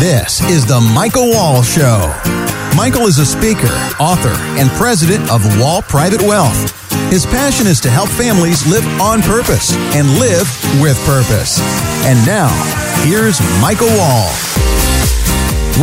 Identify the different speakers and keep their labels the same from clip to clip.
Speaker 1: This is the Michael Wall Show. Michael is a speaker, author, and president of Wall Private Wealth. His passion is to help families live on purpose and live with purpose. And now, here's Michael Wall.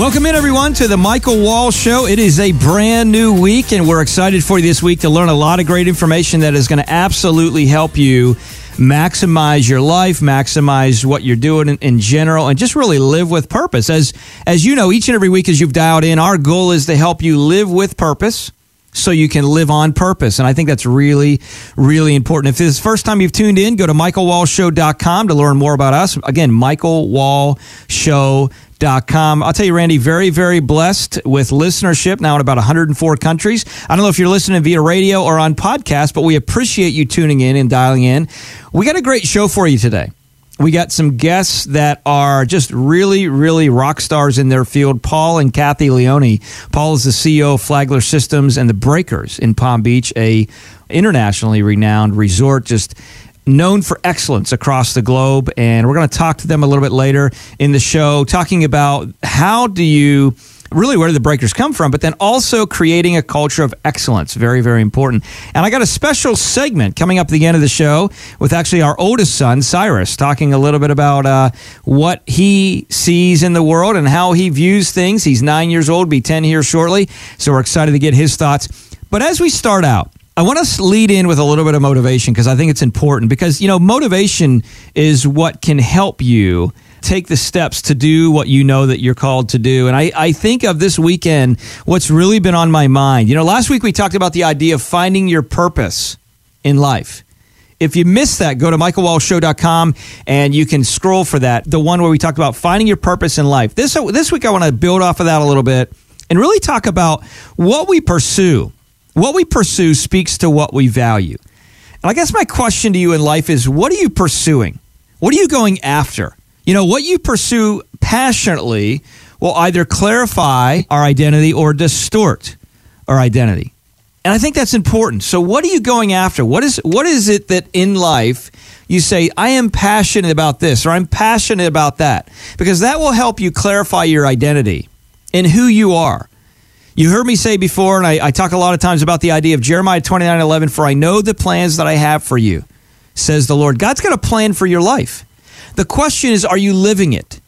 Speaker 2: Welcome in, everyone, to the Michael Wall Show. It is a brand new week, and we're excited for you this week to learn a lot of great information that is going to absolutely help you maximize your life, maximize what you're doing in, in, general, and just really live with purpose. As as you know, each and every week as you've dialed in, our goal is to help you live with purpose so you can live on purpose. And I think that's really, really important. If this is the first time you've tuned in, go to michaelwallshow.com to learn more about us. Again, michaelwallshow.com Com. I'll tell you, Randy, very, very blessed with listenership now in about 104 countries. I don't know if you're listening via radio or on podcast, but we appreciate you tuning in and dialing in. We got a great show for you today. We got some guests that are just really, really rock stars in their field. Paul and Kathy Leone. Paul is the CEO of Flagler Systems and the Breakers in Palm Beach, a internationally renowned resort. Just known for excellence across the globe. And we're going to talk to them a little bit later in the show, talking about how do you really where do the breakers come from, but then also creating a culture of excellence. Very, very important. And I got a special segment coming up at the end of the show with actually our oldest son, Cyrus, talking a little bit about uh, what he sees in the world and how he views things. He's nine years old, be 10 here shortly. So we're excited to get his thoughts. But as we start out, I want to lead in with a little bit of motivation because I think it's important because, you know, motivation is what can help you take the steps to do what you know that you're called to do. And I, I think of this weekend, what's really been on my mind. You know, last week we talked about the idea of finding your purpose in life. If you missed that, go to michaelwallshow.com and you can scroll for that. The one where we talked about finding your purpose in life. This, this week I want to build off of that a little bit and really talk about what we pursue what we pursue speaks to what we value. And I guess my question to you in life is what are you pursuing? What are you going after? You know, what you pursue passionately will either clarify our identity or distort our identity. And I think that's important. So what are you going after? What is what is it that in life you say I am passionate about this or I'm passionate about that? Because that will help you clarify your identity and who you are. You heard me say before, and I, I talk a lot of times about the idea of Jeremiah 29 11, for I know the plans that I have for you, says the Lord. God's got a plan for your life. The question is, are you living it?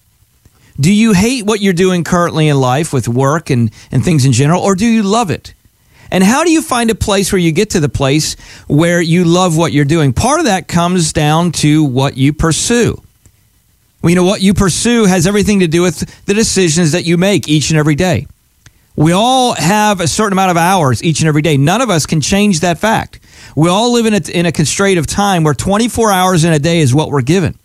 Speaker 2: Do you hate what you're doing currently in life with work and, and things in general, or do you love it? And how do you find a place where you get to the place where you love what you're doing? Part of that comes down to what you pursue. Well, you know, what you pursue has everything to do with the decisions that you make each and every day. We all have a certain amount of hours each and every day. None of us can change that fact. We all live in a, in a constraint of time where 24 hours in a day is what we're given.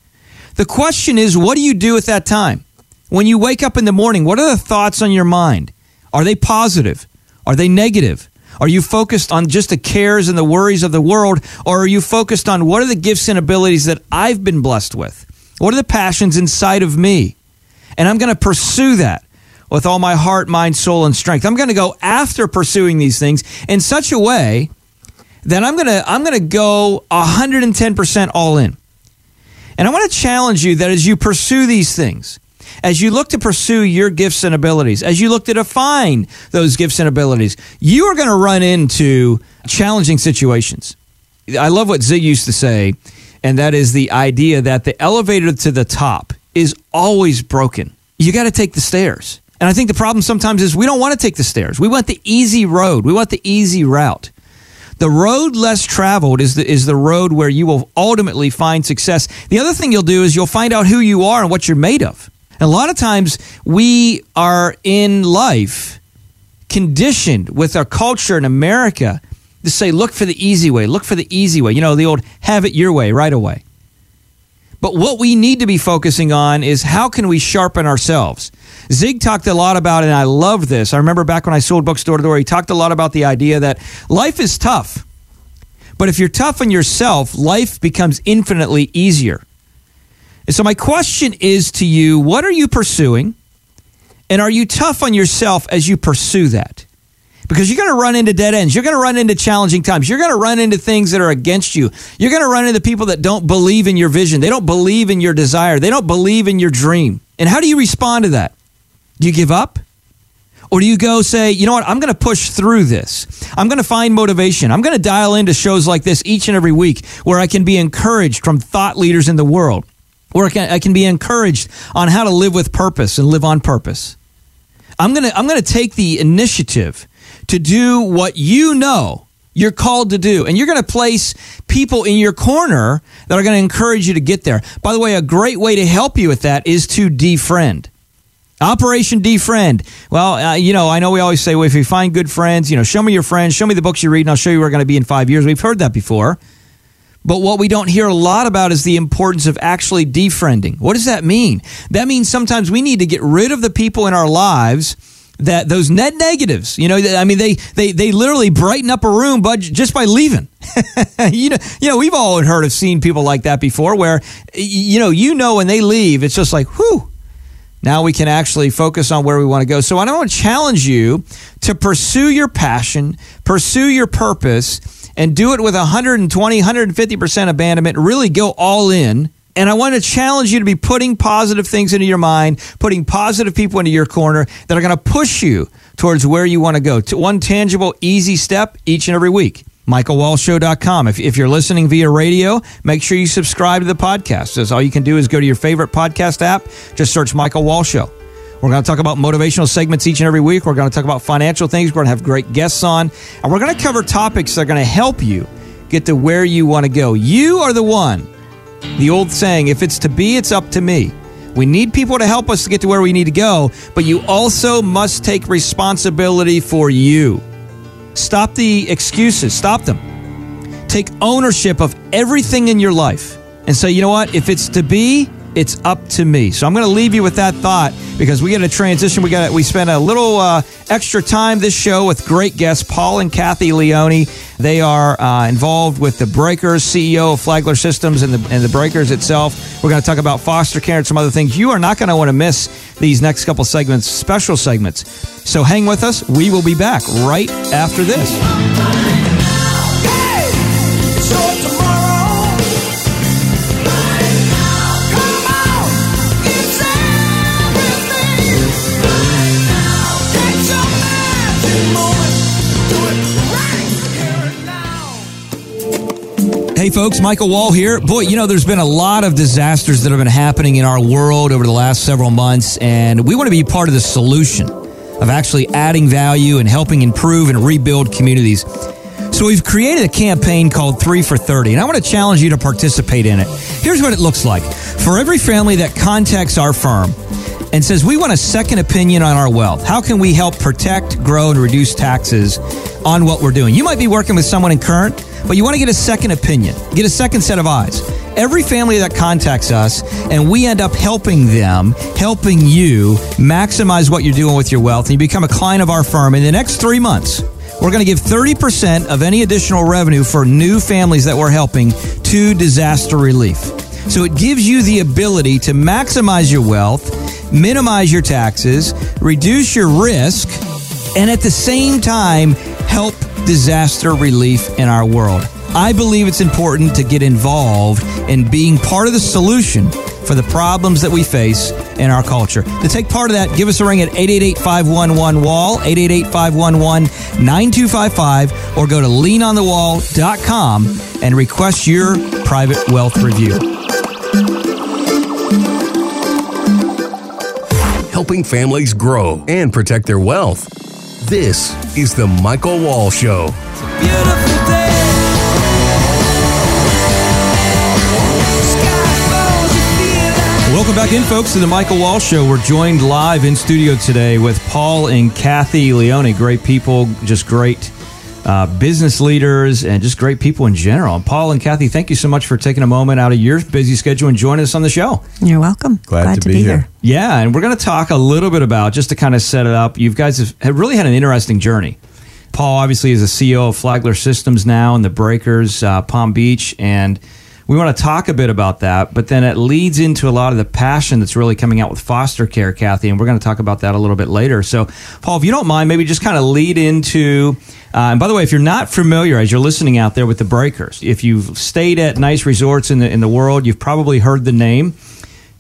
Speaker 2: The question is, what do you do at that time? When you wake up in the morning, what are the thoughts on your mind? Are they positive? Are they negative? Are you focused on just the cares and the worries of the world? Or are you focused on what are the gifts and abilities that I've been blessed with? What are the passions inside of me? And I'm going to pursue that with all my heart, mind, soul, and strength. I'm going to go after pursuing these things in such a way that I'm going to I'm going to go 110% all in. And I want to challenge you that as you pursue these things, as you look to pursue your gifts and abilities, as you look to define those gifts and abilities, you are going to run into challenging situations. I love what Zig used to say, and that is the idea that the elevator to the top is always broken. You got to take the stairs. And I think the problem sometimes is we don't want to take the stairs. We want the easy road. We want the easy route. The road less traveled is the, is the road where you will ultimately find success. The other thing you'll do is you'll find out who you are and what you're made of. And a lot of times we are in life conditioned with our culture in America to say, look for the easy way, look for the easy way. You know, the old have it your way right away. But what we need to be focusing on is how can we sharpen ourselves? Zig talked a lot about, and I love this. I remember back when I sold books door to door, he talked a lot about the idea that life is tough. But if you're tough on yourself, life becomes infinitely easier. And so, my question is to you what are you pursuing? And are you tough on yourself as you pursue that? Because you're going to run into dead ends. You're going to run into challenging times. You're going to run into things that are against you. You're going to run into people that don't believe in your vision. They don't believe in your desire. They don't believe in your dream. And how do you respond to that? Do you give up? Or do you go say, you know what, I'm going to push through this. I'm going to find motivation. I'm going to dial into shows like this each and every week where I can be encouraged from thought leaders in the world, where I can, I can be encouraged on how to live with purpose and live on purpose. I'm going to I'm going to take the initiative to do what you know you're called to do. And you're going to place people in your corner that are going to encourage you to get there. By the way, a great way to help you with that is to defriend. Operation Defriend. Well, uh, you know, I know we always say, well, if you find good friends, you know, show me your friends, show me the books you read, and I'll show you where we're going to be in five years. We've heard that before. But what we don't hear a lot about is the importance of actually defriending. What does that mean? That means sometimes we need to get rid of the people in our lives that those net negatives, you know, I mean, they, they, they literally brighten up a room, but just by leaving. you know, you know, we've all heard of seeing people like that before where, you know, you know, when they leave, it's just like, whew, now we can actually focus on where we want to go. So I want to challenge you to pursue your passion, pursue your purpose, and do it with 120, 150% abandonment. Really go all in. And I want to challenge you to be putting positive things into your mind, putting positive people into your corner that are going to push you towards where you want to go. To one tangible, easy step each and every week. MichaelWallShow.com. If, if you're listening via radio, make sure you subscribe to the podcast. As all you can do is go to your favorite podcast app, just search Michael Wall Show. We're going to talk about motivational segments each and every week. We're going to talk about financial things. We're going to have great guests on, and we're going to cover topics that are going to help you get to where you want to go. You are the one. The old saying, if it's to be, it's up to me. We need people to help us to get to where we need to go, but you also must take responsibility for you. Stop the excuses, stop them. Take ownership of everything in your life and say, you know what? If it's to be, it's up to me. So I'm going to leave you with that thought because we get a transition. We got we spent a little uh, extra time this show with great guests Paul and Kathy Leone. They are uh, involved with the Breakers, CEO of Flagler Systems, and the and the Breakers itself. We're going to talk about foster care and some other things. You are not going to want to miss these next couple segments, special segments. So hang with us. We will be back right after this. Hey, folks, Michael Wall here. Boy, you know, there's been a lot of disasters that have been happening in our world over the last several months, and we want to be part of the solution of actually adding value and helping improve and rebuild communities. So, we've created a campaign called 3 for 30, and I want to challenge you to participate in it. Here's what it looks like for every family that contacts our firm, and says, We want a second opinion on our wealth. How can we help protect, grow, and reduce taxes on what we're doing? You might be working with someone in current but you want to get a second opinion, get a second set of eyes. Every family that contacts us and we end up helping them, helping you maximize what you're doing with your wealth, and you become a client of our firm in the next three months. We're going to give 30% of any additional revenue for new families that we're helping to disaster relief. So it gives you the ability to maximize your wealth, minimize your taxes, reduce your risk, and at the same time, help disaster relief in our world. I believe it's important to get involved in being part of the solution for the problems that we face in our culture. To take part of that, give us a ring at 888-511-WALL, 888-511-9255, or go to leanonthewall.com and request your private wealth review.
Speaker 3: Helping families grow and protect their wealth. This is The Michael Wall Show.
Speaker 2: Welcome back in, folks, to the Michael Wall Show. We're joined live in studio today with Paul and Kathy Leone. Great people, just great uh, business leaders, and just great people in general. And Paul and Kathy, thank you so much for taking a moment out of your busy schedule and joining us on the show.
Speaker 4: You're welcome.
Speaker 5: Glad, Glad to, to, be, here. here.
Speaker 2: Yeah, and we're going to talk a little bit about just to kind of set it up. You guys have, have really had an interesting journey. Paul obviously is a CEO of Flagler Systems now and the Breakers uh, Palm Beach, and we want to talk a bit about that. But then it leads into a lot of the passion that's really coming out with foster care, Kathy, and we're going to talk about that a little bit later. So, Paul, if you don't mind, maybe just kind of lead into. Uh, and by the way, if you're not familiar, as you're listening out there with the Breakers, if you've stayed at nice resorts in the in the world, you've probably heard the name.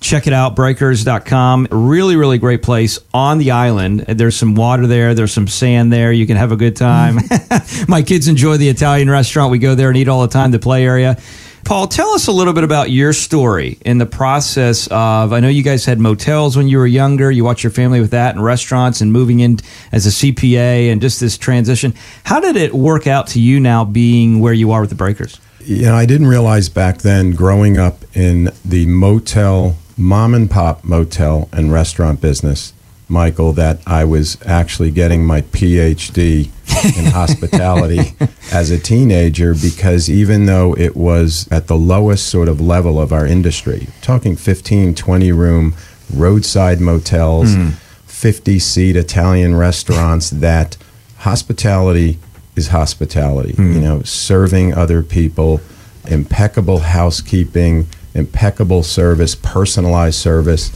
Speaker 2: Check it out, breakers.com. Really, really great place on the island. There's some water there, there's some sand there. You can have a good time. My kids enjoy the Italian restaurant. We go there and eat all the time, the play area. Paul, tell us a little bit about your story in the process of. I know you guys had motels when you were younger. You watched your family with that, and restaurants, and moving in as a CPA, and just this transition. How did it work out to you now, being where you are with the Breakers?
Speaker 4: You know, I didn't realize back then, growing up in the motel, mom and pop motel and restaurant business, Michael, that I was actually getting my PhD in hospitality as a teenager because even though it was at the lowest sort of level of our industry, talking 15, 20 room roadside motels, mm. 50 seat Italian restaurants, that hospitality is hospitality. Mm. You know, serving other people, impeccable housekeeping, impeccable service, personalized service.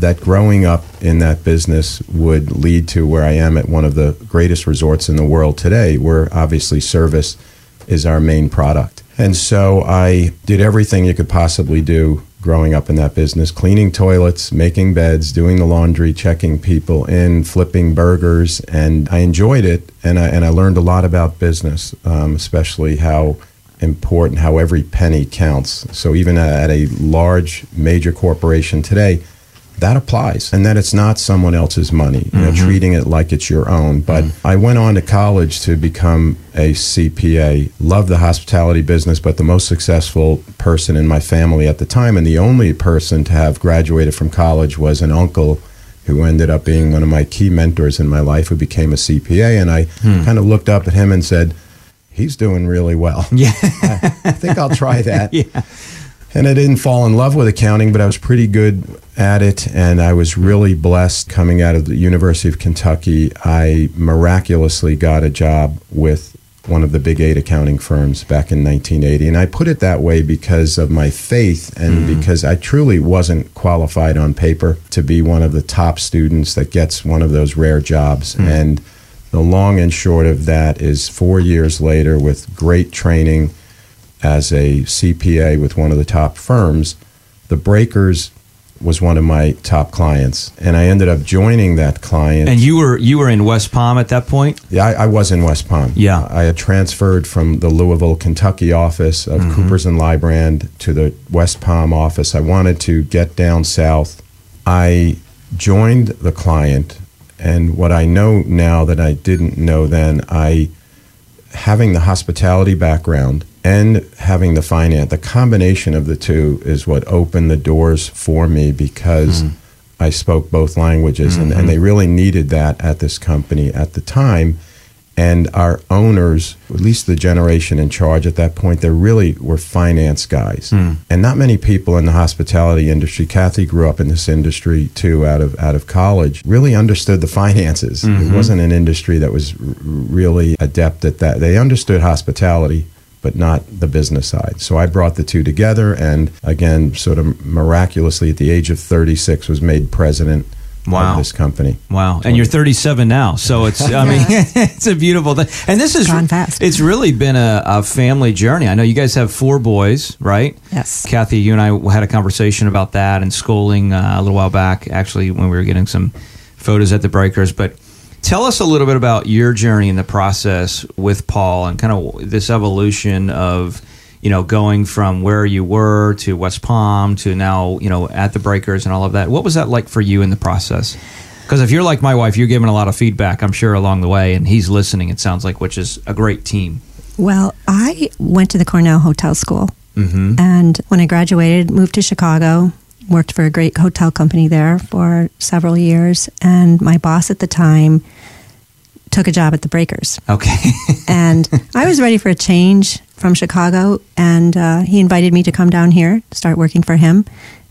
Speaker 4: That growing up in that business would lead to where I am at one of the greatest resorts in the world today, where obviously service is our main product. And so I did everything you could possibly do growing up in that business cleaning toilets, making beds, doing the laundry, checking people in, flipping burgers. And I enjoyed it. And I, and I learned a lot about business, um, especially how important, how every penny counts. So even at a large major corporation today, that applies and that it's not someone else's money you know mm-hmm. treating it like it's your own. But mm-hmm. i went on to college to become a cpa loved the hospitality business but the most successful person in my family at the time and the only person to have graduated from college was an uncle who ended up being one of my key mentors in my life who became a cpa and i hmm. kind of looked up at him and said he's doing really well.
Speaker 2: Yeah.
Speaker 4: I, I think i'll try that.
Speaker 2: Yeah
Speaker 4: and I didn't fall in love with accounting, but I was pretty good at it. And I was really blessed coming out of the University of Kentucky. I miraculously got a job with one of the big eight accounting firms back in 1980. And I put it that way because of my faith and mm. because I truly wasn't qualified on paper to be one of the top students that gets one of those rare jobs. Mm. And the long and short of that is four years later, with great training as a CPA with one of the top firms, the Breakers was one of my top clients, and I ended up joining that client.
Speaker 2: And you were you were in West Palm at that point.
Speaker 4: Yeah, I, I was in West Palm.
Speaker 2: Yeah,
Speaker 4: I had transferred from the Louisville, Kentucky office of mm-hmm. Coopers and Lybrand to the West Palm office. I wanted to get down south. I joined the client, and what I know now that I didn't know then, I having the hospitality background and having the finance, the combination of the two is what opened the doors for me because mm. I spoke both languages mm-hmm. and, and mm-hmm. they really needed that at this company at the time. And our owners, at least the generation in charge at that point, they really were finance guys. Mm. And not many people in the hospitality industry, Kathy grew up in this industry too out of, out of college, really understood the finances. Mm-hmm. It wasn't an industry that was r- really adept at that. They understood hospitality, but not the business side. So I brought the two together, and again, sort of miraculously, at the age of 36, was made president. Wow. Of this company.
Speaker 2: Wow. And you're 37 now. So it's, I mean, it's a beautiful thing. And this is,
Speaker 5: Gone fast.
Speaker 2: it's really been a, a, family journey. I know you guys have four boys, right?
Speaker 5: Yes.
Speaker 2: Kathy, you and I had a conversation about that and schooling uh, a little while back, actually, when we were getting some photos at the Breakers. But Tell us a little bit about your journey in the process with Paul and kind of this evolution of, you know, going from where you were to West Palm to now, you know, at the Breakers and all of that. What was that like for you in the process? Because if you're like my wife, you're giving a lot of feedback, I'm sure, along the way, and he's listening, it sounds like, which is a great team.
Speaker 5: Well, I went to the Cornell Hotel School. Mm-hmm. And when I graduated, moved to Chicago, worked for a great hotel company there for several years. And my boss at the time took a job at the Breakers.
Speaker 2: Okay.
Speaker 5: and I was ready for a change from Chicago. And uh, he invited me to come down here, start working for him.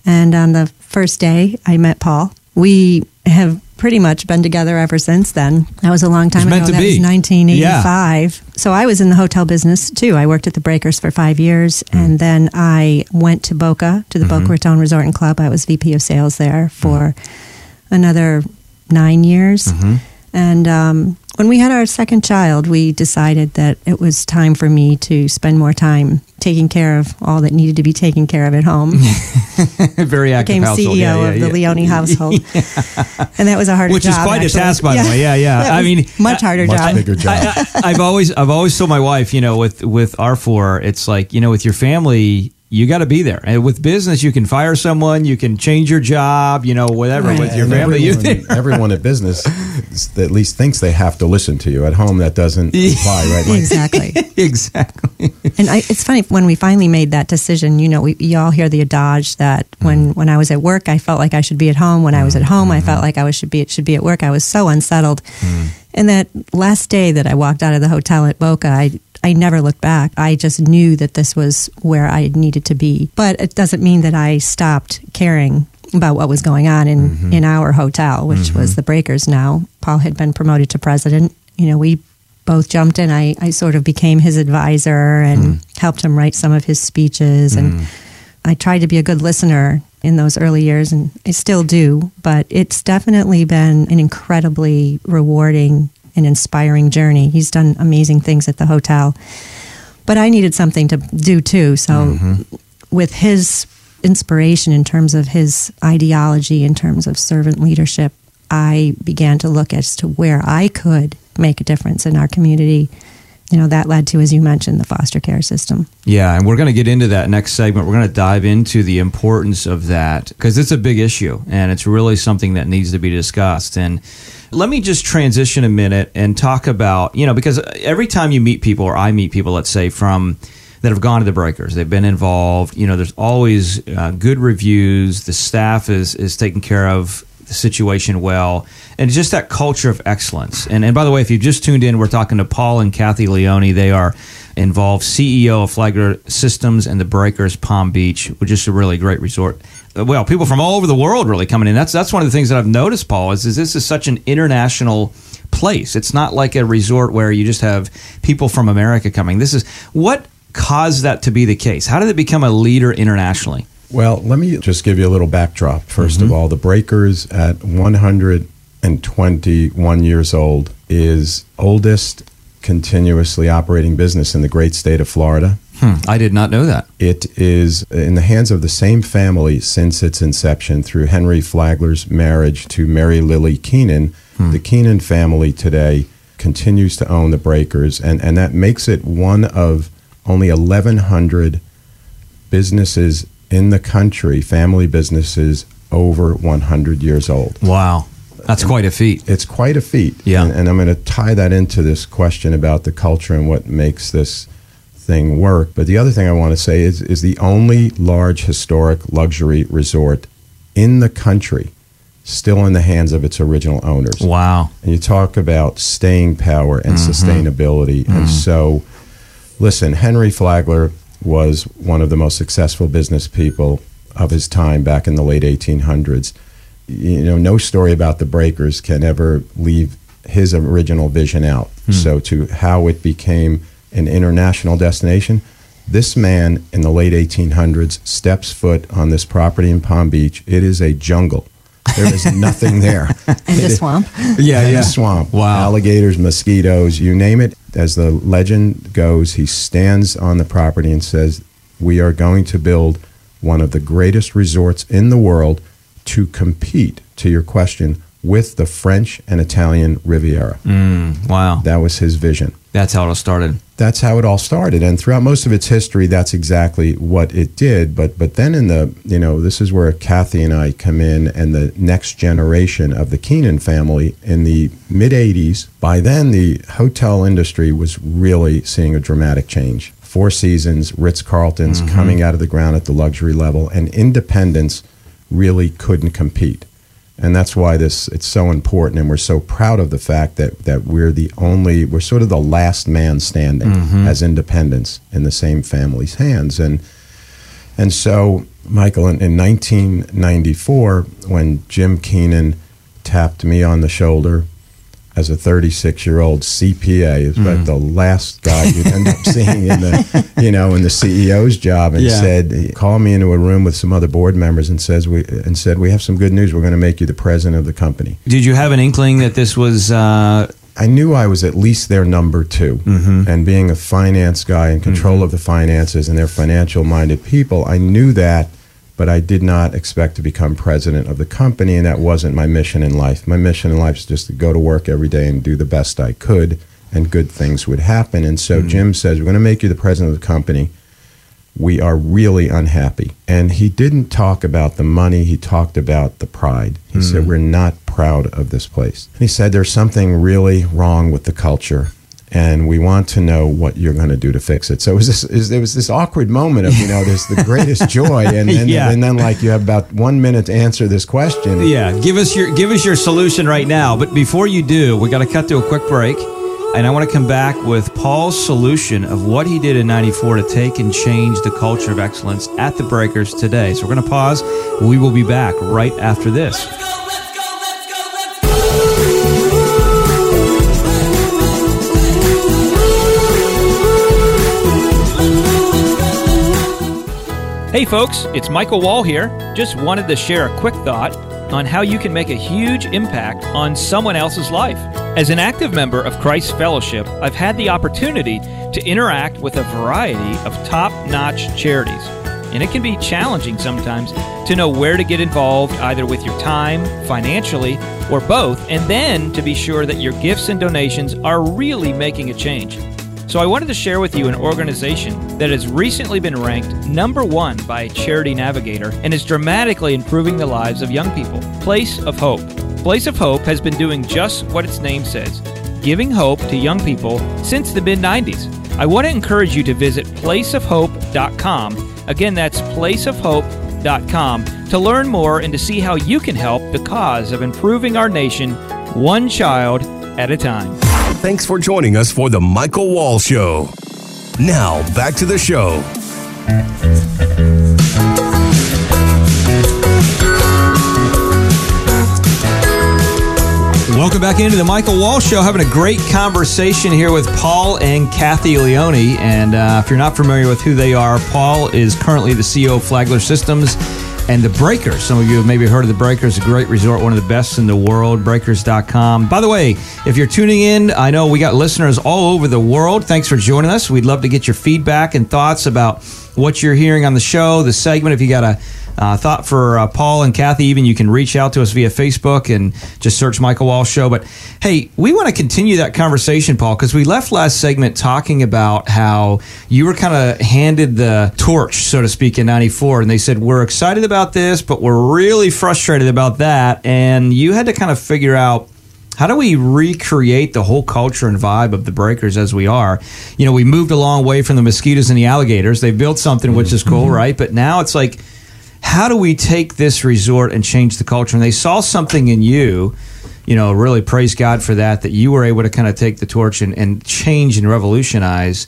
Speaker 5: And on the first day, I met Paul. We have pretty much been together ever since then. That was a long time ago. that
Speaker 2: be.
Speaker 5: was 1985. Yeah. So I was in the hotel business too. I worked at the Breakers for five years, mm. and then I went to Boca to the mm-hmm. Boca Raton Resort and Club. I was VP of sales there for mm. another nine years. Mm-hmm. And um, when we had our second child, we decided that it was time for me to spend more time taking care of all that needed to be taken care of at home.
Speaker 2: Very active
Speaker 5: Became
Speaker 2: household.
Speaker 5: CEO
Speaker 2: Yeah, yeah,
Speaker 5: of the
Speaker 2: yeah.
Speaker 5: Leone household, and that was a harder
Speaker 2: Which
Speaker 5: job.
Speaker 2: is quite
Speaker 5: actually.
Speaker 2: a task, by the way. Yeah, yeah.
Speaker 5: That
Speaker 2: I mean,
Speaker 5: much
Speaker 2: I-
Speaker 5: harder
Speaker 4: Much
Speaker 5: job.
Speaker 4: bigger job.
Speaker 2: I, I, I've always I've always told my wife, you know, with with our four, it's like you know, with your family, you got to be there. And with business, you can fire someone, you can change your job, you know, whatever.
Speaker 5: Right.
Speaker 2: With your
Speaker 4: And
Speaker 2: family, you
Speaker 4: everyone, everyone at business at least thinks they have to listen to you. At home, that doesn't apply, right? Mike?
Speaker 5: exactly.
Speaker 2: exactly.
Speaker 5: And I, it's funny when we finally made that decision. You know, we you all hear the adage that mm-hmm. when when I was at work, I felt like I should be at home. When I was at home, I felt mm-hmm. like I was should be should be at work. I was so unsettled. Mm-hmm. And that last day that I walked out of the hotel at Boca, I I never looked back. I just knew that this was where I needed to be. But it doesn't mean that I stopped caring about what was going on in, mm-hmm. in our hotel, which was mm-hmm. the Breakers now. Paul had been promoted to president. You know, we both jumped in. I, I sort of became his advisor and mm. helped him write some of his speeches. And mm. I tried to be a good listener in those early years, and I still do. But it's definitely been an incredibly rewarding and inspiring journey. He's done amazing things at the hotel. But I needed something to do too. So, mm-hmm. with his inspiration in terms of his ideology, in terms of servant leadership, I began to look as to where I could make a difference in our community. You know, that led to, as you mentioned, the foster care system.
Speaker 2: Yeah, and we're going to get into that next segment. We're going to dive into the importance of that because it's a big issue and it's really something that needs to be discussed. And let me just transition a minute and talk about, you know, because every time you meet people or I meet people, let's say from that have gone to the breakers, they've been involved, you know, there's always uh, good reviews. The staff is, is taking care of the situation well, and just that culture of excellence. And, and by the way, if you've just tuned in, we're talking to Paul and Kathy Leone. They are involved CEO of Flagler Systems and the Breakers Palm Beach, which is a really great resort. Uh, Well, people from all over the world really coming in. That's that's one of the things that I've noticed, Paul, is, is this is such an international place. It's not like a resort where you just have people from America coming. This is what caused that to be the case. How did it become a leader internationally?
Speaker 4: Well, let me just give you a little backdrop. 1st of all, the Breakers at 121 years old is oldest continuously operating business in the great state of Florida.
Speaker 2: Hmm, I did not know that.
Speaker 4: It is in the hands of the same family since its inception through Henry Flagler's marriage to Mary Lily Kenan. The Kenan family today continues to own the Breakers, and, and that makes it one of only 1,100 businesses in the country, family businesses over 100 years old.
Speaker 2: Wow, that's quite a feat.
Speaker 4: It's quite a feat.
Speaker 2: Yeah.
Speaker 4: And, and I'm going to tie that into this question about the culture and what makes this thing work. But the other thing I want to say is, is the only large historic luxury resort in the country still in the hands of its original owners.
Speaker 2: Wow.
Speaker 4: And you talk about staying power and
Speaker 2: Mm-hmm.
Speaker 4: sustainability. And so, listen, Henry Flagler was one of the most successful business people of his time back in the late 1800s. You know, no story about the breakers can ever leave his original vision out.
Speaker 2: Hmm.
Speaker 4: So, to how it became an international destination, this man in the late 1800s steps foot on this property in Palm Beach. It is a jungle. There is nothing there.
Speaker 5: And the swamp.
Speaker 2: Yeah,
Speaker 4: and a swamp.
Speaker 2: Wow.
Speaker 4: Alligators, mosquitoes, you name it. As the legend goes, he stands on the property and says, We are going to build one of the greatest resorts in the world to compete, to your question, with the French and Italian Riviera.
Speaker 2: Mm, wow.
Speaker 4: That was his vision.
Speaker 2: That's how it all started.
Speaker 4: That's how it all started, and throughout most of its history, that's exactly what it did. But but then in the you know this is where Kathy and I come in, and the next generation of the Kenan family in the mid '80s. By then, the hotel industry was really seeing a dramatic change. Four Seasons, Ritz Carltons mm-hmm. coming out of the ground at the luxury level, and independents really couldn't compete and that's why this it's so important and we're so proud of the fact that that we're the only we're sort of the last man standing mm-hmm. as independents in the same family's hands. And and so michael in, in 1994 when jim kenan tapped me on the shoulder as a 36 year old CPA is about the last guy you'd end up seeing in the you know in the CEO's job and
Speaker 2: Yeah.
Speaker 4: said call me into a room with some other board members and says we and said we have some good news. We're going to make you the president of the company.
Speaker 2: Did you have an inkling that this was uh,
Speaker 4: I knew I was at least their number 2
Speaker 2: Mm-hmm.
Speaker 4: And being a finance guy in control of the finances and they're financial minded people, I knew that, but I did not expect to become president of the company. And that wasn't my mission in life. My mission in life is just to go to work every day and do the best I could, and good things would happen. And so hmm. Jim says, We're going to make you the president of the company we are really unhappy. And he didn't talk about the money, he talked about the pride. He said, hmm. We're not proud of this place. And he said, There's something really wrong with the culture. And we want to know what you're going to do to fix it. So it was this, is, there was this awkward moment of, you know, there's the greatest joy. And then,
Speaker 2: Yeah.
Speaker 4: and then, like, you have about one minute to answer this question.
Speaker 2: Yeah, give us your give us your solution right now. But before you do, we got to cut to a quick break, and I want to come back with Paul's solution of what he did in '94 to take and change the culture of excellence at the Breakers today. So we're going to pause. We will be back right after this. Hey folks, it's Michael Wall here. Just wanted to share a quick thought on how you can make a huge impact on someone else's life. As an active member of Christ Fellowship, I've had the opportunity to interact with a variety of top notch charities. And it can be challenging sometimes to know where to get involved, either with your time, financially, or both, and then to be sure that your gifts and donations are really making a change. So I wanted to share with you an organization that has recently been ranked number one by Charity Navigator and is dramatically improving the lives of young people. Place of Hope. Place of Hope has been doing just what its name says, giving hope to young people since the mid 90s. I want to encourage you to visit placeofhope.com. Again, that's placeofhope.com to learn more and to see how you can help the cause of improving our nation one child at a time.
Speaker 3: Thanks for joining us for the Michael Wall Show. Now, back to the show.
Speaker 2: Welcome back into the Michael Wall Show. Having a great conversation here with Paul and Kathy Leone. And uh, if you're not familiar with who they are, Paul is currently the CEO of Flagler Systems and the Breakers. Some of you have maybe heard of the Breakers, a great resort, one of the best in the world, breakers.com. By the way, if you're tuning in, I know we got listeners all over the world. Thanks for joining us. We'd love to get your feedback and thoughts about what you're hearing on the show, the segment. If you got a uh, thought for uh, Paul and Kathy, even you can reach out to us via Facebook and just search Michael Wall Show. But hey, we want to continue that conversation, Paul, because we left last segment talking about how you were kind of handed the torch, so to speak, in '94, and they said we're excited about this, but we're really frustrated about that, and you had to kind of figure out. How do we recreate the whole culture and vibe of the Breakers as we are? You know, we moved a long way from the mosquitoes and the alligators. They built something which is cool, right? But now it's like, how do we take this resort and change the culture? And they saw something in you, you know, really praise God for that, that you were able to kind of take the torch and, and change and revolutionize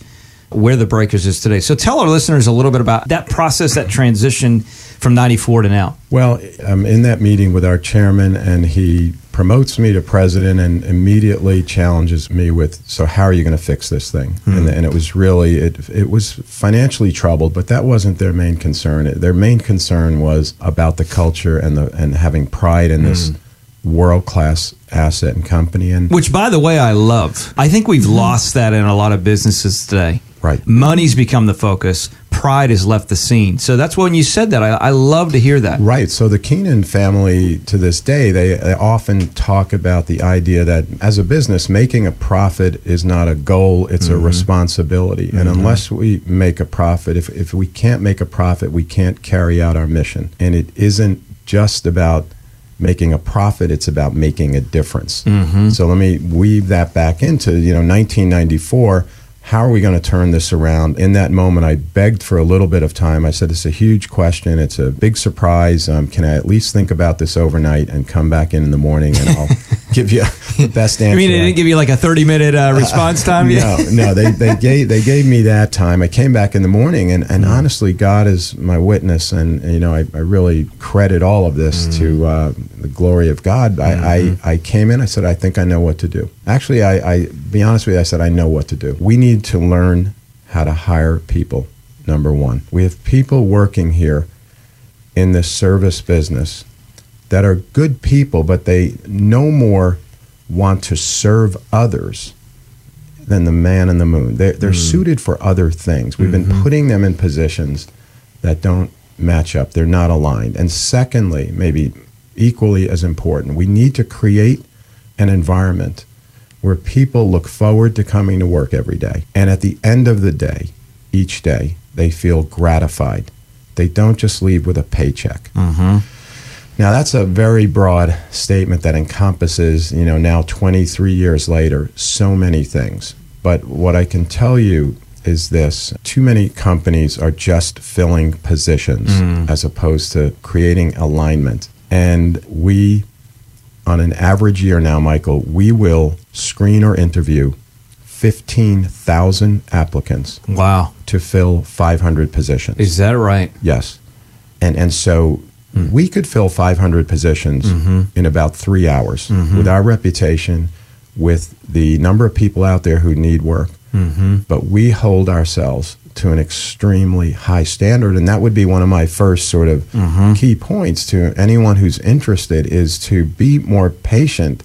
Speaker 2: where the Breakers is today. So tell our listeners a little bit about that process, that transition from 94 to now.
Speaker 4: Well, I'm in that meeting with our chairman, and he promotes me to president and immediately challenges me with, "So how are you going to fix this thing?" And, hmm. and it was really it. It was financially troubled, but that wasn't their main concern. Their main concern was about the culture and the and having pride in this hmm. world class asset and company. And
Speaker 2: Which, by the way, I love. I think we've hmm. lost that in a lot of businesses today.
Speaker 4: Right.
Speaker 2: Money's become the focus. Pride has left the scene. So that's when you said that. I, I love to hear that.
Speaker 4: Right. So the Kenan family, to this day, they, they often talk about the idea that as a business, making a profit is not a goal; it's a mm-hmm. responsibility. And mm-hmm. unless we make a profit, if if we can't make a profit, we can't carry out our mission. And it isn't just about making a profit; it's about making a difference. Mm-hmm. So let me weave that back into you know 1994 how are we going to turn this around? In that moment, I begged for a little bit of time. I said, It's a huge question. It's a big surprise. Um, can I at least think about this overnight and come back in in the morning and I'll give you the best answer?
Speaker 2: I mean, they didn't give you like a 30 minute uh, response time?
Speaker 4: no, no, they, they gave they gave me that time. I came back in the morning, and, and honestly, God is my witness, and, and, you know, I, I really credit all of this to uh, the glory of God. I, I I came in, I said, I think I know what to do. Actually, I, I be honest with you, I said, I know what to do. We need to learn how to hire people. Number one, we have people working here in this service business that are good people, but they no more want to serve others than the man in the moon. They're, they're suited for other things. We've been mm-hmm. putting them in positions that don't match up, they're not aligned. And secondly, maybe equally as important, we need to create an environment where people look forward to coming to work every day. And at the end of the day, each day, they feel gratified. They don't just leave with a paycheck. Mm-hmm. Now that's a very broad statement that encompasses, you know, now 23 years later, so many things. But what I can tell you is this too many companies are just filling positions hmm. as opposed to creating alignment. And we, on an average year now, Michael, we will screen or interview 15,000 applicants
Speaker 2: Wow.
Speaker 4: to fill 500 positions.
Speaker 2: Is that right?
Speaker 4: Yes. And and so Hmm. we could fill 500 positions mm-hmm. in about 3 hours mm-hmm. with our reputation with the number of people out there who need work. Mm-hmm. But we hold ourselves to an extremely high standard and that would be one of my first sort of key points to anyone who's interested is to be more patient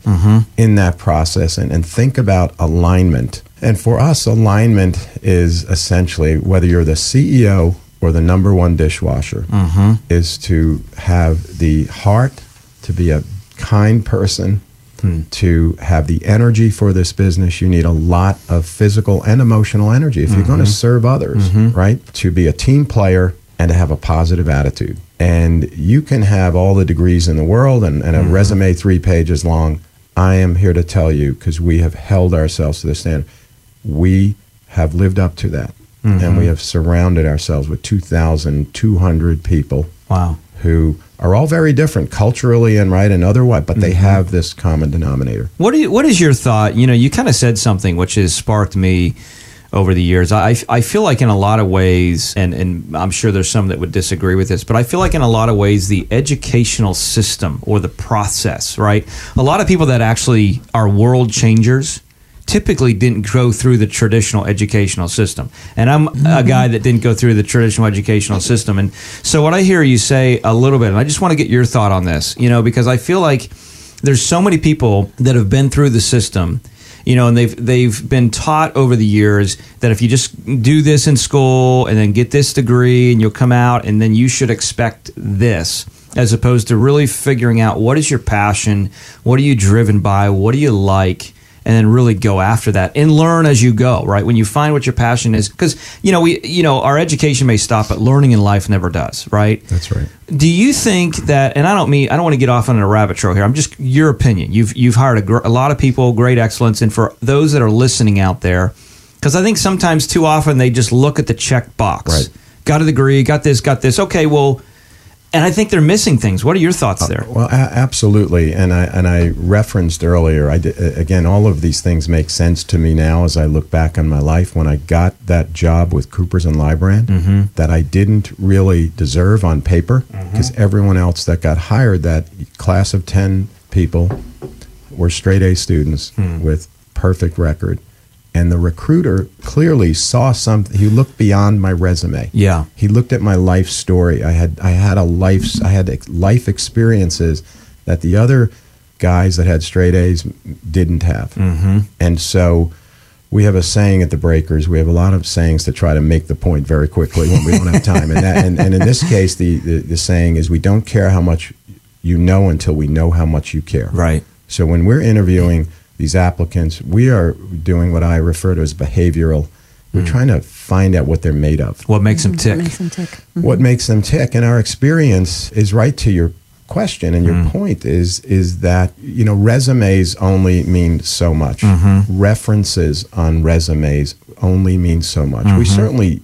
Speaker 4: in that process and, and think about alignment. And for us alignment is essentially whether you're the CEO or the number one dishwasher mm-hmm. is to have the heart to be a kind person hmm. to have the energy for this business. You need a lot of physical and emotional energy if you're going to mm-hmm. serve others mm-hmm. right? To be a team player and to have a positive attitude. And you can have all the degrees in the world and, and a resume three pages long. I am here to tell you because we have held ourselves to the standard. We have lived up to that and we mm-hmm. have surrounded ourselves with 2200 people
Speaker 2: Wow.
Speaker 4: who are all very different culturally and right and otherwise but they mm-hmm. have this common denominator
Speaker 2: What do you, what is your thought? You know, you kind of said something which has sparked me over the years. I, I feel like in a lot of ways, and, and I'm sure there's some that would disagree with this, but I feel like in a lot of ways, the educational system or the process, right? A lot of people that actually are world changers typically didn't go through the traditional educational system. And I'm a mm-hmm. guy that didn't go through the traditional educational system. And so what I hear you say a little bit, and I just want to get your thought on this, you know, because I feel like there's so many people that have been through the system you know and they've they've been taught over the years that if you just do this in school and then get this degree and you'll come out and then you should expect this as opposed to really figuring out what is your passion what are you driven by what do you like and then really go after that and learn as you go right when you find what your passion is because you know we you know our education may stop but learning in life never does right
Speaker 4: that's right
Speaker 2: do you think that? And I don't mean I don't want to get off on a rabbit trail here. I'm just your opinion. You've you've hired a, gr- a lot of people, great excellence, and for those that are listening out there, because I think sometimes too often they just look at the check box.
Speaker 4: Right.
Speaker 2: Got a degree, got this, got this. Okay, well, and I think they're missing things. What are your thoughts there?
Speaker 4: Uh, well, a- absolutely, and I and I referenced earlier. I di- again, all of these things make sense to me now as I look back on my life. When I got that job with Coopers and Lybrand, mm-hmm. that I didn't really deserve on paper, mm-hmm. because everyone else that got hired, that class of ten people, were straight A students hmm. with perfect record. And the recruiter clearly saw something. He looked beyond my resume
Speaker 2: Yeah.
Speaker 4: he looked at my life story. I had I had a life I had life experiences that the other guys that had straight A's didn't have. Mm-hmm. And so we have a saying at the Breakers. We have a lot of sayings to try to make the point very quickly when we don't have time. And that, and, and in this case, the, the the saying is we don't care how much you know until we know how much you care.
Speaker 2: Right.
Speaker 4: So when we're interviewing these applicants, we are doing what I refer to as behavioral. We're hmm. trying to find out what they're made of.
Speaker 2: What makes them tick?
Speaker 5: What makes them tick?
Speaker 4: what mm-hmm. makes them tick and our experience is right to your question and your hmm. point is is that you know resumes only mean so much. Mm-hmm. References on resumes only mean so much. We mm-hmm. certainly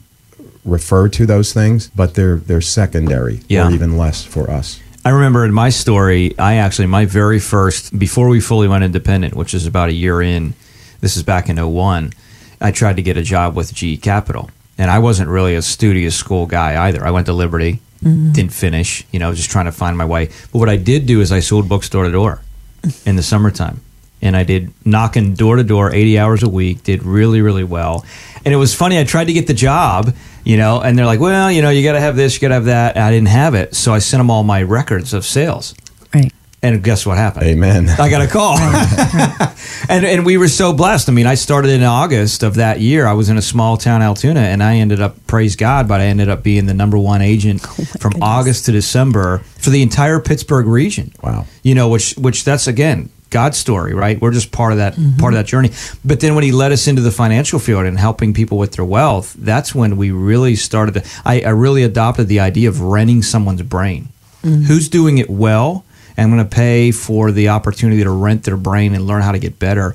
Speaker 4: refer to those things but they're they're secondary
Speaker 2: Yeah.
Speaker 4: or even less for us
Speaker 2: I remember in my story, I actually, my very first, before we fully went independent, which is about a year in, this is back in 01, I tried to get a job with GE Capital. And I wasn't really a studious school guy either. I went to Liberty, mm-hmm. didn't finish, you know, just trying to find my way. But what I did do is I sold books door to door in the summertime. And I did knocking door to door 80 hours a week, did really, really well. And it was funny, I tried to get the job, you know, and they're like, well, you know, you got to have this, you got to have that. And I didn't have it. So I sent them all my records of sales.
Speaker 5: Right.
Speaker 2: And guess what happened?
Speaker 4: Amen.
Speaker 2: I got a call. and and we were so blessed. I mean, I started in August of that year. I was in a small town, Altoona, and I ended up, praise God, but I ended up being the number one agent oh from
Speaker 5: goodness.
Speaker 2: August to December for the entire Pittsburgh region.
Speaker 4: Wow.
Speaker 2: You know, which which that's again God's story, right? We're just part of that mm-hmm. part of that journey. But then when He led us into the financial field and helping people with their wealth, that's when we really started. To, I, I really adopted the idea of renting someone's brain. Mm-hmm. Who's doing it well? And I'm going to pay for the opportunity to rent their brain and learn how to get better.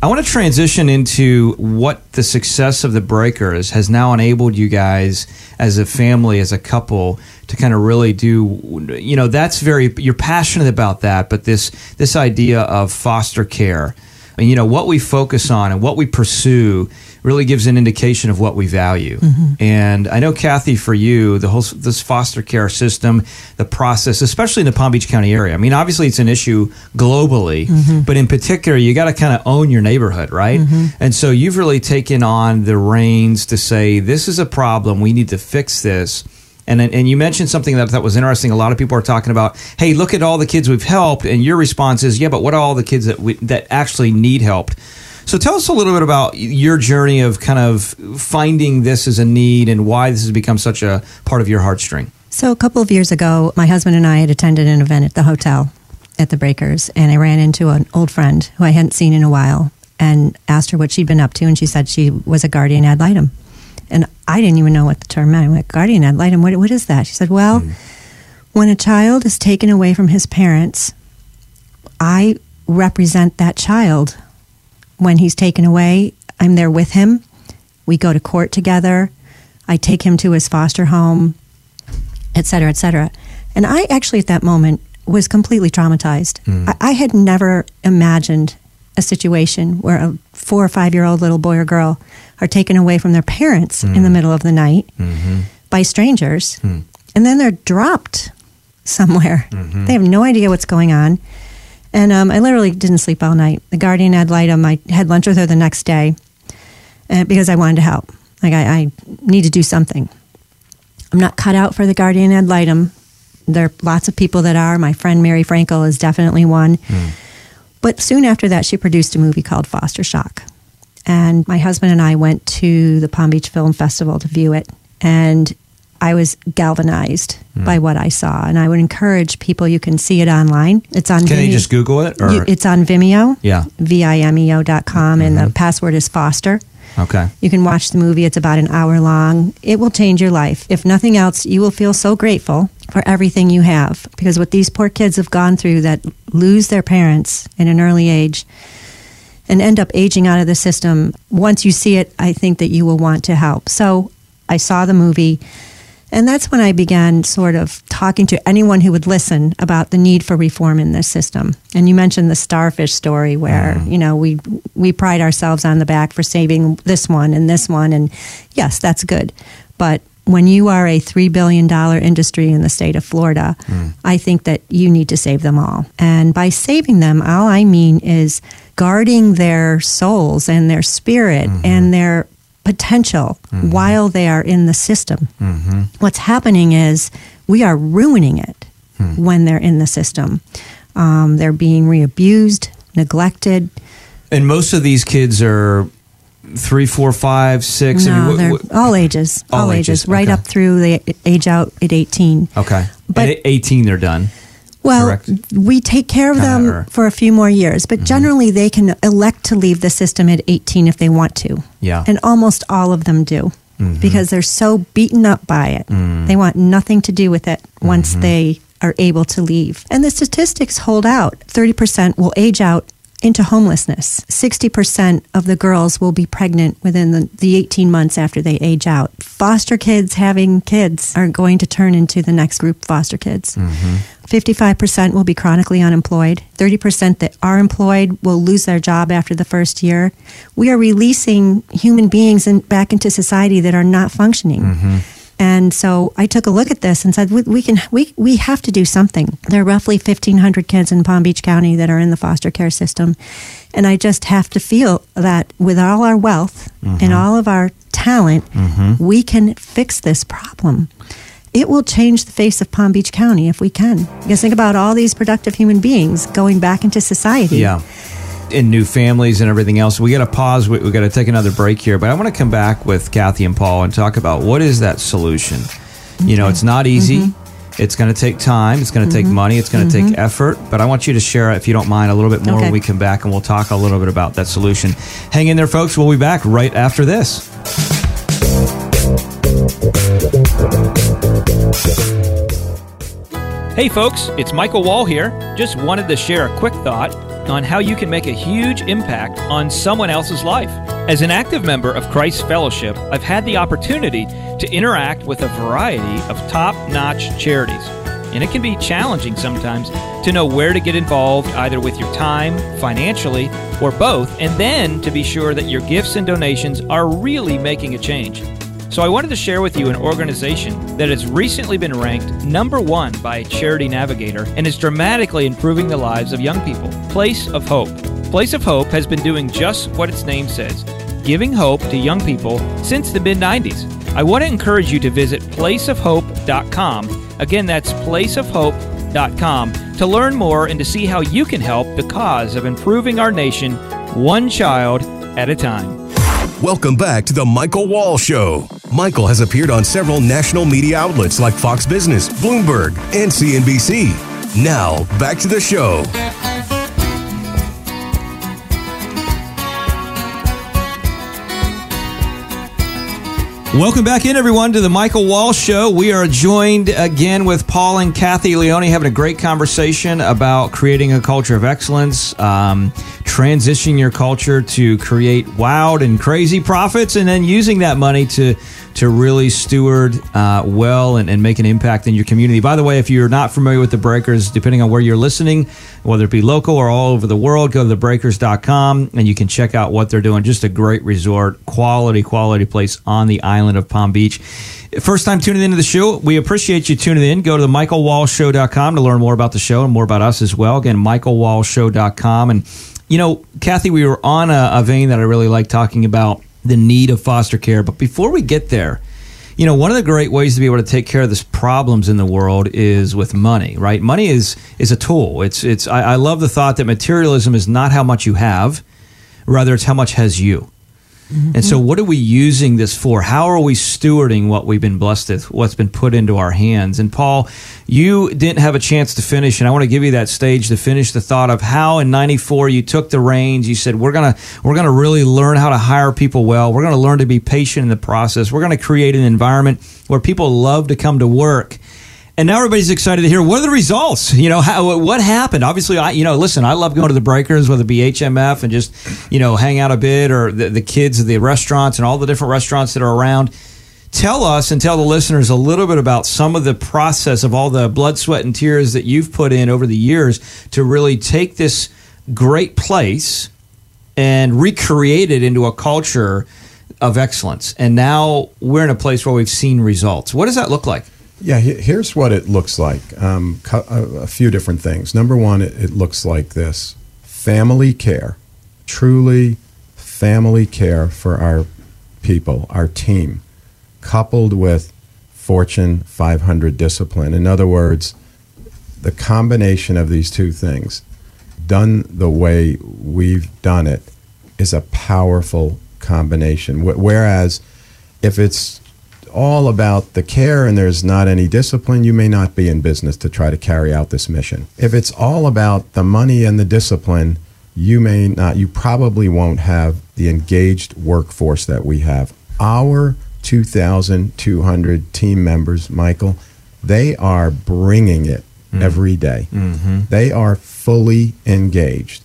Speaker 2: I want to transition into what the success of the Breakers has now enabled you guys as a family, as a couple, to kind of really do. You know, that's very you're passionate about that, but this this idea of foster care, and you know what we focus on and what we pursue really gives an indication of what we value. Mm-hmm. And I know Kathy, for you, the whole this foster care system, the process, especially in the Palm Beach County area. I mean, obviously it's an issue globally, mm-hmm. but in particular, you got to kind of own your neighborhood, right? Mm-hmm. And so you've really taken on the reins to say this is a problem. We need to fix this. And and you mentioned something that I thought was interesting. A lot of people are talking about, hey, look at all the kids we've helped, and your response is, yeah, but what are all the kids that we, that actually need help? So tell us a little bit about your journey of kind of finding this as a need and why this has become such a part of your heartstring.
Speaker 5: So a couple of years ago, my husband and I had attended an event at the hotel at the Breakers, and I ran into an old friend who I hadn't seen in a while and asked her what she'd been up to, and she said she was a guardian ad litem. And I didn't even know what the term meant. I went, guardian ad litem, what, what is that? She said, well, hmm. when a child is taken away from his parents, I represent that child. When he's taken away, I'm there with him. We go to court together. I take him to his foster home, et cetera, et cetera. And I actually, at that moment, was completely traumatized. Hmm. I, I had never imagined a situation where a four or five year old little boy or girl are taken away from their parents in the hmm. middle of the night mm-hmm. by strangers, hmm. and then they're dropped somewhere. Mm-hmm. They have no idea what's going on. And um, I literally didn't sleep all night. The guardian ad litem, I had lunch with her the next day uh, because I wanted to help. Like, I, I need to do something. I'm not cut out for the guardian ad litem. There are lots of people that are. My friend Mary Frankel is definitely one. But soon after that, she produced a movie called Foster Shock. And my husband and I went to the Palm Beach Film Festival to view it. And I was galvanized by what I saw. And I would encourage people, you can see it online. It's on
Speaker 2: Can
Speaker 5: Vimeo.
Speaker 2: you just Google it? Or
Speaker 5: it's on Vimeo.
Speaker 2: Yeah.
Speaker 5: V-I-M-E-O dot com. And the mm-hmm. password is Foster.
Speaker 2: okay.
Speaker 5: You can watch the movie. It's about an hour long. It will change your life. If nothing else, you will feel so grateful for everything you have. Because what these poor kids have gone through that lose their parents in an early age and end up aging out of the system, once you see it, I think that you will want to help. So I saw the movie. And that's when I began sort of talking to anyone who would listen about the need for reform in this system. And you mentioned the starfish story where, mm. you know, we we pride ourselves on the back for saving this one and this one and yes, that's good. But when you are a 3 billion dollar industry in the state of Florida, mm. I think that you need to save them all. And by saving them, all I mean is guarding their souls and their spirit mm-hmm. and their potential mm-hmm. while they are in the system. Mm-hmm. What's happening is we are ruining it hmm. when they're in the system. Um, they're being reabused, neglected.
Speaker 2: And most of these kids are three, four, five, six. I mean,
Speaker 5: they're all ages, all,
Speaker 2: All
Speaker 5: ages,
Speaker 2: ages,
Speaker 5: right
Speaker 2: okay.
Speaker 5: up through the age out at 18.
Speaker 2: okay.
Speaker 5: But-
Speaker 2: At 18, they're done.
Speaker 5: Well,
Speaker 2: Correct.
Speaker 5: we take care of them
Speaker 2: or-
Speaker 5: for a few more years, but mm-hmm. generally they can elect to leave the system at 18 if they want to.
Speaker 2: Yeah.
Speaker 5: And almost all of them do mm-hmm. because they're so beaten up by it. Mm. They want nothing to do with it once mm-hmm. they are able to leave. And the statistics hold out 30% will age out into homelessness. 60% of the girls will be pregnant within the, the 18 months after they age out. Foster kids having kids are going to turn into the next group foster kids. Mm-hmm. 55% will be chronically unemployed. 30% that are employed will lose their job after the first year. We are releasing human beings in, back into society that are not functioning. Mm-hmm. And so I took a look at this and said, we, we can, we, we have to do something. There are roughly 1,500 kids in Palm Beach County that are in the foster care system. And I just have to feel that with all our wealth and mm-hmm. all of our talent, mm-hmm. we can fix this problem. it will change the face of Palm Beach County if we can. Because think about all these productive human beings going back into society.
Speaker 2: Yeah. And new families and everything else. We got to pause. We, we got to take another break here, but I want to come back with Kathy and Paul and talk about what is that solution. You know, it's not easy.
Speaker 5: Mm-hmm.
Speaker 2: It's going to take time. It's going to take money. It's going to take effort. But I want you to share, if you don't mind, a little bit more
Speaker 5: Okay.
Speaker 2: when we come back, and we'll talk a little bit about that solution. Hang in there, folks. We'll be back right after this.
Speaker 6: Hey folks, it's Michael Wall here. Just wanted to share a quick thought on how you can make a huge impact on someone else's life. As an active member of Christ's Fellowship, I've had the opportunity to interact with a variety of top notch charities. And it can be challenging sometimes to know where to get involved, either with your time, financially, or both, and then to be sure that your gifts and donations are really making a change. So I wanted to share with you an organization that has recently been ranked number one by Charity Navigator and is dramatically improving the lives of young people. Place of Hope. Place of Hope has been doing just what its name says, giving hope to young people since the mid 90s. I want to encourage you to visit placeofhope.com. Again, that's placeofhope.com to learn more and to see how you can help the cause of improving our nation one child at a time.
Speaker 3: Welcome back to the Michael Wall Show. Michael has appeared on several national media outlets like Fox Business, Bloomberg, and CNBC. Now, back to the show.
Speaker 2: Welcome back in, everyone, to the Michael Wall Show. We are joined again with Paul and Kathy Leone having a great conversation about creating a culture of excellence, um, transitioning your culture to create wild and crazy profits, and then using that money to to really steward uh, well and, and make an impact in your community. By the way, if you're not familiar with the Breakers, depending on where you're listening, whether it be local or all over the world, go to thebreakers.com and you can check out what they're doing. Just a great resort, quality, quality place on the island of Palm Beach. First time tuning into the show, we appreciate you tuning in. Go to the michaelwallshow.com to learn more about the show and more about us as well. Again, michaelwallshow.com. And, you know, Kathy, we were on a, a vein that I really like talking about the need of foster care. But before we get there, you know, one of the great ways to be able to take care of these problems in the world is with money, right? Money is is a tool. It's it's. I, I love the thought that materialism is not how much you have, rather it's how much has you. And so, what are we using this for? How are we stewarding what we've been blessed with, what's been put into our hands? And Paul, you didn't have a chance to finish, and I want to give you that stage to finish the thought of how in '94 you took the reins. You said, "We're gonna we're gonna really learn how to hire people well. We're gonna learn to be patient in the process. We're gonna create an environment where people love to come to work." And now everybody's excited to hear what are the results. You know, how, what happened? Obviously, I you know, listen, I love going to the breakers, whether it be HMF and just you know hang out a bit, or the, the kids at the restaurants and all the different restaurants that are around. Tell us and tell the listeners a little bit about some of the process of all the blood, sweat, and tears that you've put in over the years to really take this great place and recreate it into a culture of excellence. And now we're in a place where we've seen results. What does that look like?
Speaker 4: Yeah, here's what it looks like. Um, a, few different things. Number one, it looks like this family care, truly family care for our people, our team, coupled with Fortune 500 discipline. In other words, the combination of these two things, done the way we've done it, is a powerful combination. Whereas if it's all about the care and there's not any discipline, you may not be in business to try to carry out this mission. If it's all about the money and the discipline, you may not, you probably won't have the engaged workforce that we have. Our 2,200 team members, Michael, they are bringing it mm. every day. Mm-hmm. They are fully engaged.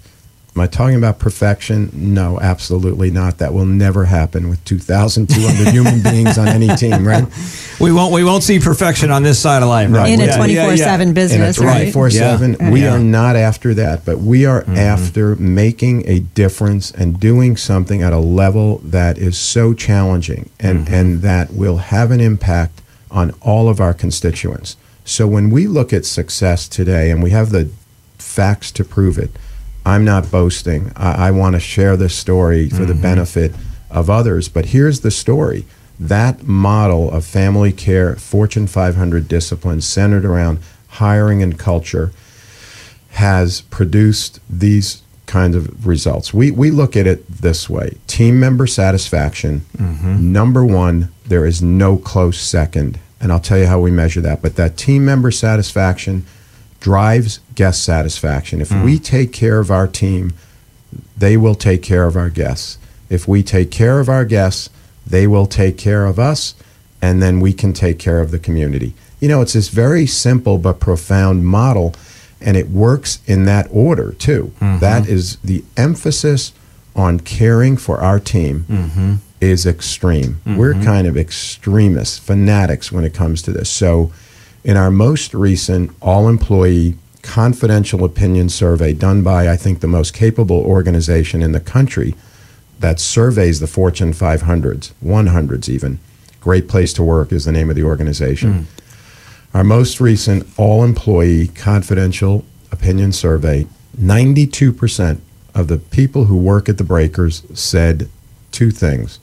Speaker 4: Am I talking about perfection? No, absolutely not. That will never happen with 2,200 human beings on any team, right?
Speaker 2: We won't we won't see perfection on this side of life, right?
Speaker 5: In a
Speaker 2: Yeah, yeah,
Speaker 5: 24
Speaker 2: yeah.
Speaker 5: 7 business,
Speaker 4: in a
Speaker 5: right?
Speaker 4: 24 7
Speaker 2: Yeah.
Speaker 4: we are not after that but we are mm-hmm. after making a difference and doing something at a level that is so challenging and mm-hmm. and that will have an impact on all of our constituents so when we look at success today and we have the facts to prove it i'm not boasting i, I want to share this story for the mm-hmm. benefit of others but here's the story that model of family care, Fortune 500 discipline centered around hiring and culture has produced these kinds of results. We, we look at it this way team member satisfaction, mm-hmm. number one, there is no close second. And I'll tell you how we measure that. But that team member satisfaction drives guest satisfaction. If we mm. take care of our team, they will take care of our guests. If we take care of our guests, they will take care of us, and then we can take care of the community. You know, it's this very simple but profound model, and it works in that order too. Mm-hmm. That is the emphasis on caring for our team mm-hmm. is extreme. We're mm-hmm. kind of extremists, fanatics when it comes to this. So, in our most recent all employee confidential opinion survey done by, I think, the most capable organization in the country that surveys the Fortune 500s, 100s even. Great Place to Work is the name of the organization. Mm. Our most recent all employee confidential opinion survey 92% of the people who work at the breakers said two things,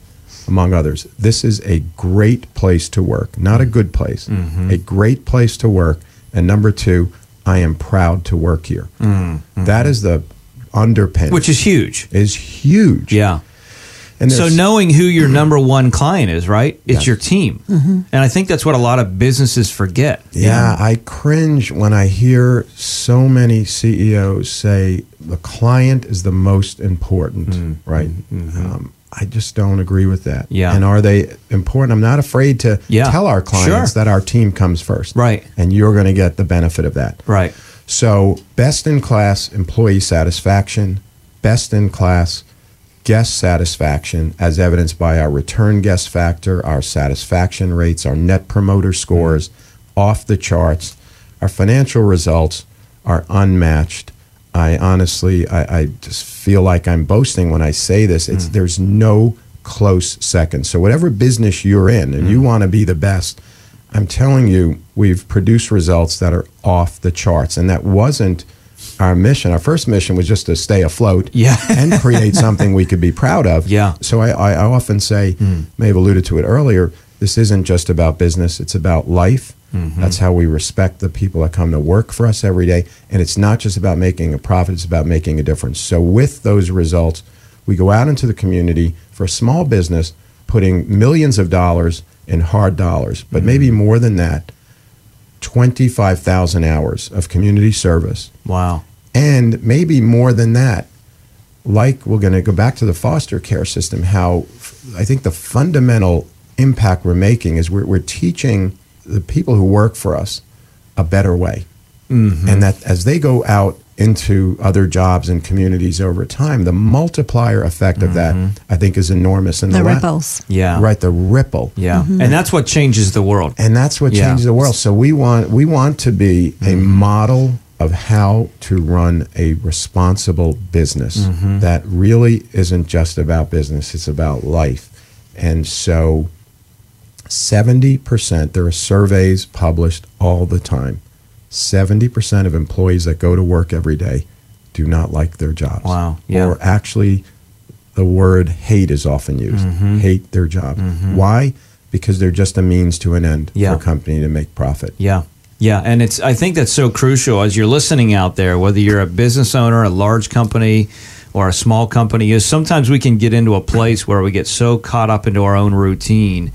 Speaker 4: among others. This is a great place to work, not a mm-hmm. good place, mm-hmm. a great place to work. And number two, I am proud to work here. Mm-hmm. That is the underpin,
Speaker 2: Which is huge.
Speaker 4: is huge.
Speaker 2: Yeah.
Speaker 4: And
Speaker 2: So knowing who your number one client is, right? It's
Speaker 4: Yes.
Speaker 2: your team. And I think that's what a lot of businesses forget.
Speaker 4: Yeah, I cringe when I hear so many CEOs say the client is the most important, mm. right? Um, I just don't agree with that.
Speaker 2: Mm-hmm. Yeah.
Speaker 4: And are they important? I'm not afraid to
Speaker 2: Yeah,
Speaker 4: tell our clients
Speaker 2: sure.
Speaker 4: that our team comes first.
Speaker 2: Right.
Speaker 4: And you're going to get the benefit of that.
Speaker 2: Right.
Speaker 4: So, best in class employee satisfaction, best in class guest satisfaction, as evidenced by our return guest factor, our satisfaction rates, our net promoter scores, off the charts. Our financial results are unmatched. I honestly, I, I just feel like I'm boasting when I say this. It's mm. there's no close second. So whatever business you're in, and you mm. want to be the best, I'm telling you, we've produced results that are off the charts, and that wasn't our mission. Our first mission was just to stay afloat,
Speaker 2: Yeah.
Speaker 4: and create something we could be proud of.
Speaker 2: Yeah.
Speaker 4: So I, I, I often say, mm. may have alluded to it earlier. This isn't just about business; it's about life. Mm-hmm. That's how we respect the people that come to work for us every day, and it's not just about making a profit; it's about making a difference. So with those results, we go out into the community for a small business, putting millions of dollars in hard dollars, but maybe mm-hmm. more than that. 25,000 hours of community service
Speaker 2: Wow.
Speaker 4: and maybe more than that like we're going to go back to the foster care system how i think the fundamental impact we're making is we're, we're teaching the people who work for us a better way mm-hmm. and that as they go out into other jobs and communities over time the multiplier effect of that mm-hmm. i think is enormous and
Speaker 5: The
Speaker 4: la-
Speaker 5: ripples.
Speaker 2: Yeah.
Speaker 4: right the ripple
Speaker 2: Yeah. Mm-hmm. And that's what changes the world.
Speaker 4: and that's what
Speaker 2: Yeah.
Speaker 4: changes the world. So we want we want to be a model of how to run a responsible business that really isn't just about business; it's about life. And so, seventy percent there are surveys published all the time. Seventy percent of employees that go to work every day do not like their jobs.
Speaker 2: Wow. Yeah.
Speaker 4: Or actually, the word hate is often used.
Speaker 2: Mm-hmm.
Speaker 4: Hate their job. Why? Because they're just a means to an end
Speaker 2: Yeah.
Speaker 4: for a company to make profit.
Speaker 2: Yeah. Yeah, and it's I think that's so crucial as you're listening out there, whether you're a business owner, a large company, or a small company, is sometimes we can get into a place where we get so caught up into our own routine.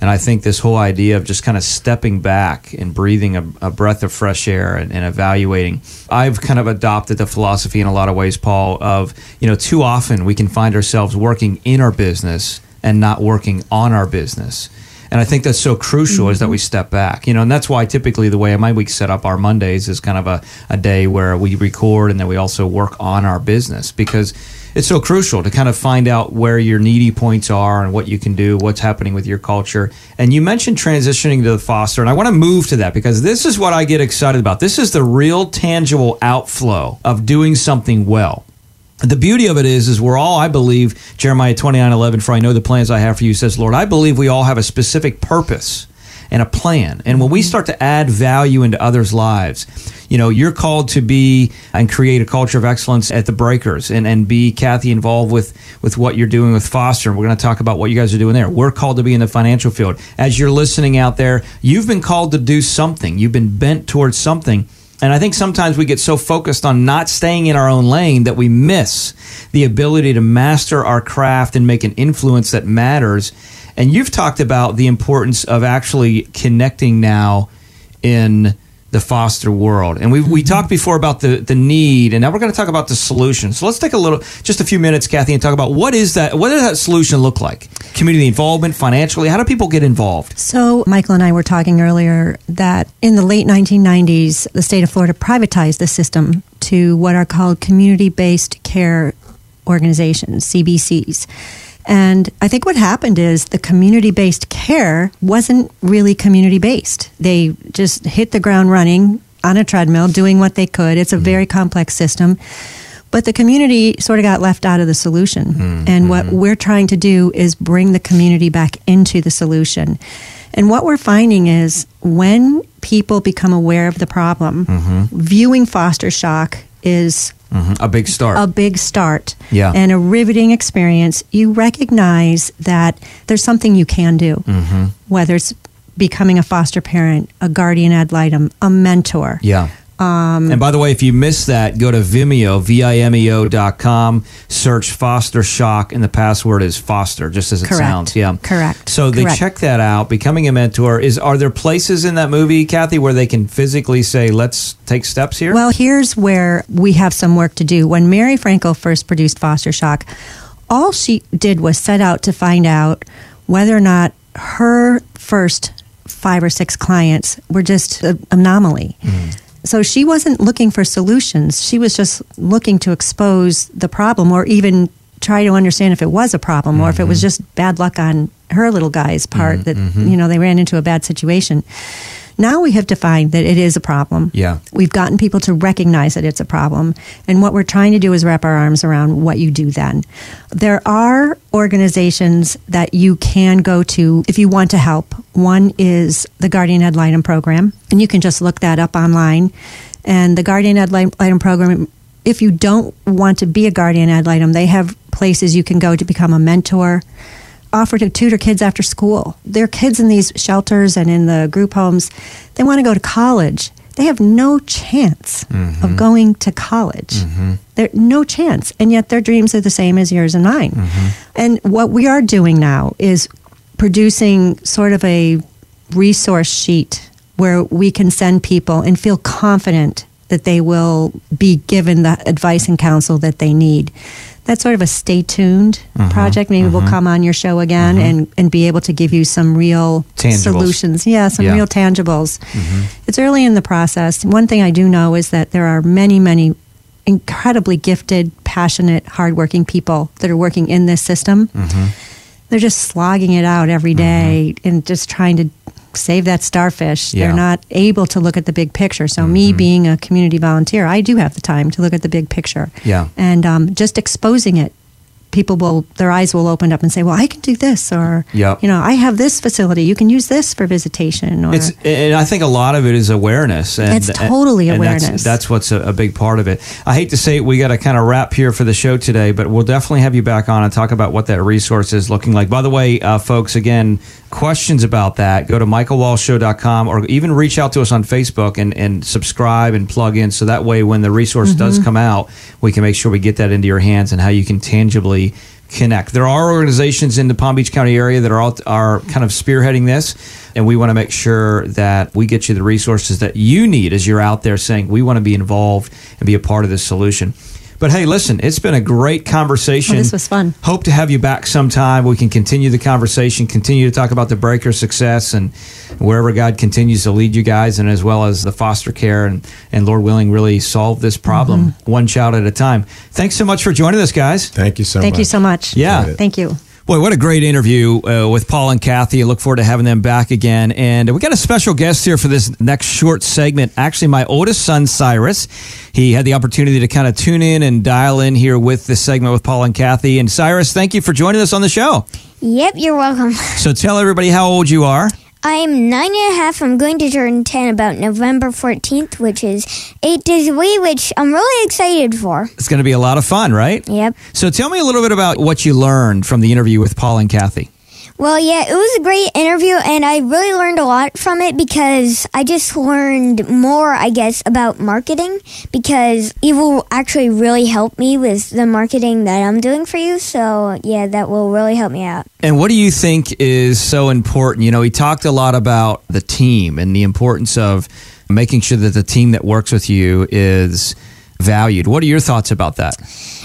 Speaker 2: And I think this whole idea of just kind of stepping back and breathing a, a breath of fresh air and, and evaluating. I've kind of adopted the philosophy in a lot of ways, Paul, of, you know, too often we can find ourselves working in our business and not working on our business. And I think that's so crucial is that we mm-hmm. step back, you know, and that's why typically the way my week set up our Mondays is kind of a, a day where we record and then we also work on our business because it's so crucial to kind of find out where your needy points are and what you can do, what's happening with your culture. And you mentioned transitioning to the foster, and I want to move to that because this is what I get excited about. This is the real tangible outflow of doing something well the beauty of it is is we're all i believe jeremiah 29 11 for i know the plans i have for you says lord i believe we all have a specific purpose and a plan. And when we start to add value into others' lives, you know, you're called to be and create a culture of excellence at the Breakers and, and be, Kathy, involved with, with what you're doing with Foster. We're going to talk about what you guys are doing there. We're called to be in the financial field. As you're listening out there, you've been called to do something, you've been bent towards something. And I think sometimes we get so focused on not staying in our own lane that we miss the ability to master our craft and make an influence that matters. And you've talked about the importance of actually connecting now in the foster world. And we, we talked before about the, the need, and now we're going to talk about the solution. So let's take a little, just a few minutes, Kathy, and talk about what is that, what does that solution look like? Community involvement, financially, how do people get involved?
Speaker 5: So, Michael and I were talking earlier that in the late 1990s, the state of Florida privatized the system to what are called community based care organizations, CBCs. And I think what happened is the community based care wasn't really community based. They just hit the ground running on a treadmill, doing what they could. It's a mm-hmm. very complex system. But the community sort of got left out of the solution. Mm-hmm. And what mm-hmm. we're trying to do is bring the community back into the solution. And what we're finding is when people become aware of the problem, viewing foster shock is
Speaker 2: Mhm. A big start.
Speaker 5: a big start
Speaker 2: Yeah.
Speaker 5: and a riveting experience, you recognize that there's something you can do,
Speaker 2: Mm-hmm.
Speaker 5: whether it's becoming a foster parent, a guardian ad litem, a mentor.
Speaker 2: Yeah. Um, and by the way, if you missed that, go to Vimeo, V-I-M-E-O dot com, search Foster Shock, and the password is Foster, just as it
Speaker 5: Correct.
Speaker 2: sounds. Yeah.
Speaker 5: Correct.
Speaker 2: So they
Speaker 5: Correct.
Speaker 2: check that out. Becoming a mentor is. Are there places in that movie, Kathy, where they can physically say, "Let's take steps here"?
Speaker 5: Well, here's where we have some work to do. When Mary Franco first produced Foster Shock, all she did was set out to find out whether or not her first five or six clients were just an anomaly. So she wasn't looking for solutions. She was just looking to expose the problem or even try to understand if it was a problem or if it was mm-hmm. just bad luck on her little guy's part mm-hmm. that mm-hmm. you know they ran into a bad situation. Now we have defined that it is a problem.
Speaker 2: Yeah.
Speaker 5: We've gotten people to recognize that it's a problem. And what we're trying to do is wrap our arms around what you do then. There are organizations that you can go to if you want to help. One is the Guardian Ad Litem program, and you can just look that up online. And the Guardian Ad Litem program, if you don't want to be a Guardian Ad Litem, they have places you can go to become a mentor offer to tutor kids after school. Their kids in these shelters and in the group homes. They want to go to college. They have no chance of mm-hmm. going to college. Mm-hmm. There no chance, and yet their dreams are the same as yours and mine. Mm-hmm. And what we are doing now is producing sort of a resource sheet where we can send people and feel confident that they will be given the advice and counsel that they need. That's sort of a stay tuned uh-huh. project. Maybe we'll uh-huh. come on your show again uh-huh. and, and be able to give you some real
Speaker 2: Tangibles.
Speaker 5: solutions. Yeah, some
Speaker 2: Yeah.
Speaker 5: real tangibles. Mm-hmm. It's early in the process. One thing I do know is that there are many, many incredibly gifted, passionate, hardworking people that are working in this system. Mm-hmm. They're just slogging it out every day mm-hmm. and just trying to save that starfish.
Speaker 2: Yeah.
Speaker 5: They're not able to look at the big picture. So, me being a community volunteer, I do have the time to look at the big picture.
Speaker 2: Yeah.
Speaker 5: And um, just exposing it, people will, their eyes will open up and say, well, I can do this. Or,
Speaker 2: Yep.
Speaker 5: you know, I have this facility. You can use this for visitation. Or,
Speaker 2: It's, and I think a lot of it is awareness. And,
Speaker 5: It's totally
Speaker 2: and that's-
Speaker 5: awareness.
Speaker 2: That's, what's a, a big part of it. I hate to say it, we got to kind of wrap here for the show today, but we'll definitely have you back on and talk about what that resource is looking like. By the way, uh, folks, again, questions about that, go to michaelwallshow.com or even reach out to us on Facebook and, and subscribe and plug in. So that way, when the resource
Speaker 5: Mm-hmm.
Speaker 2: does come out, we can make sure we get that into your hands and how you can tangibly connect. There are organizations in the Palm Beach County area that are all, are kind of spearheading this, and we want to make sure that we get you the resources that you need as you're out there saying we want to be involved and be a part of this solution. But hey, listen, it's been a great conversation.
Speaker 5: Oh, this was fun.
Speaker 2: Hope to have you back sometime. We can continue the conversation, continue to talk about the breaker success and wherever God continues to lead you guys, and as well as the foster care and, and Lord willing, really solve this problem
Speaker 5: Mm-hmm.
Speaker 2: one child at a time. Thanks so much for joining us, guys.
Speaker 4: Thank you so
Speaker 5: Thank
Speaker 4: much.
Speaker 5: Thank you so much.
Speaker 2: Yeah.
Speaker 5: Thank you.
Speaker 2: Boy, what a great interview uh, with Paul and Kathy. I look forward to having them back again. And we got a special guest here for this next short segment. Actually, my oldest son, Cyrus. He had the opportunity to kind of tune in and dial in here with this segment with Paul and Kathy. And Cyrus, thank you for joining us on the show.
Speaker 7: Yep, you're welcome.
Speaker 2: So tell everybody how old you are.
Speaker 7: I'm nine and a half. I'm going to turn 10 about November 14th, which is eight days away, which I'm really excited for.
Speaker 2: It's going to be a lot of fun, right?
Speaker 7: Yep.
Speaker 2: So tell me a little bit about what you learned from the interview with Paul and Kathy.
Speaker 7: Well, yeah, it was a great interview, and I really learned a lot from it because I just learned more, I guess, about marketing because it will actually really help me with the marketing that I'm doing for you. So, yeah, that will really help me out.
Speaker 2: And what do you think is so important? You know, he talked a lot about the team and the importance of making sure that the team that works with you is valued. What are your thoughts about that?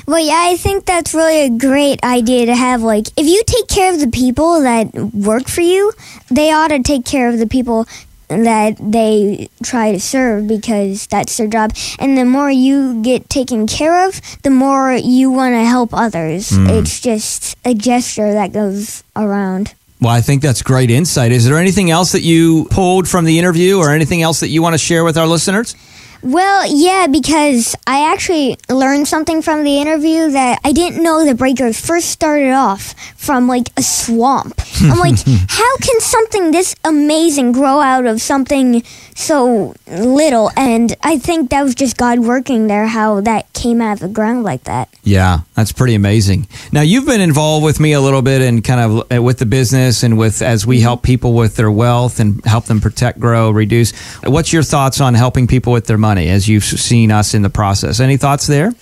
Speaker 7: Well, yeah, I think that's really a great idea to have. Like, if you take care of the people that work for you, they ought to take care of the people that they try to serve because that's their job. And the more you get taken care of, the more you want to help others. Hmm. It's just a gesture that goes around.
Speaker 2: Well, I think that's great insight. Is there anything else that you pulled from the interview or anything else that you want to share with our listeners?
Speaker 7: Well, yeah, because I actually learned something from the interview that I didn't know the breakers first started off from like a swamp. I'm like, how can something this amazing grow out of something so little? And I think that was just God working there, how that came out of the ground like that.
Speaker 2: Yeah, that's pretty amazing. Now, you've been involved with me a little bit and kind of uh, with the business and with as we help people with their wealth and help them protect, grow, reduce. What's your thoughts on helping people with their money as you've seen us in the process? Any thoughts there?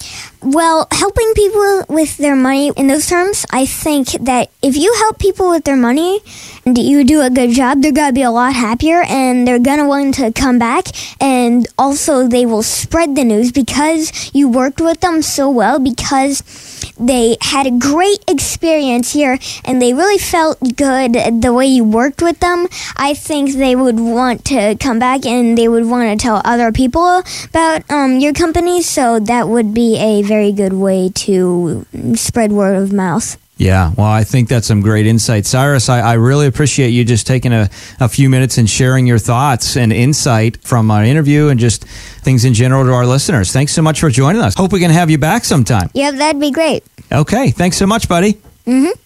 Speaker 7: Well, helping people with their money in those terms, I think that if you help people with their money and you do a good job, they're going to be a lot happier and they're going to want to come back. And also, they will spread the news because you worked with them so well, because they had a great experience here and they really felt good the way you worked with them. I think they would want to come back and they would want to tell other people about um, your company. So that would be a very good way to spread word of mouth.
Speaker 2: Yeah, well, I think that's some great insight. Cyrus, I, I really appreciate you just taking a, a few minutes and sharing your thoughts and insight from our interview and just things in general to our listeners. Thanks so much for joining us. Hope we can have you back sometime.
Speaker 7: Yep, that'd be great.
Speaker 2: Okay, thanks so much, buddy.
Speaker 7: Mm-hmm.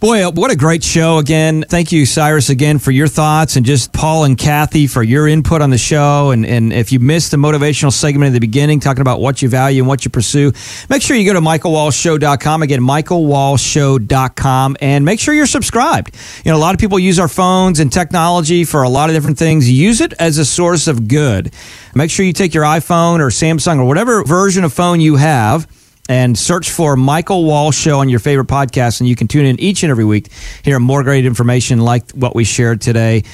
Speaker 2: Boy, uh, what a great show again. Thank you, Cyrus, again for your thoughts and just Paul and Kathy for your input on the show. And, and if you missed the motivational segment at the beginning, talking about what you value and what you pursue, make sure you go to michaelwallshow.com. Again, michaelwallshow.com and make sure you're subscribed. You know, a lot of people use our phones and technology for a lot of different things. Use it as a source of good. Make sure you take your iPhone or Samsung or whatever version of phone you have and search for Michael Wall Show on your favorite podcast, and you can tune in each and every week, hear more great information like what we shared today.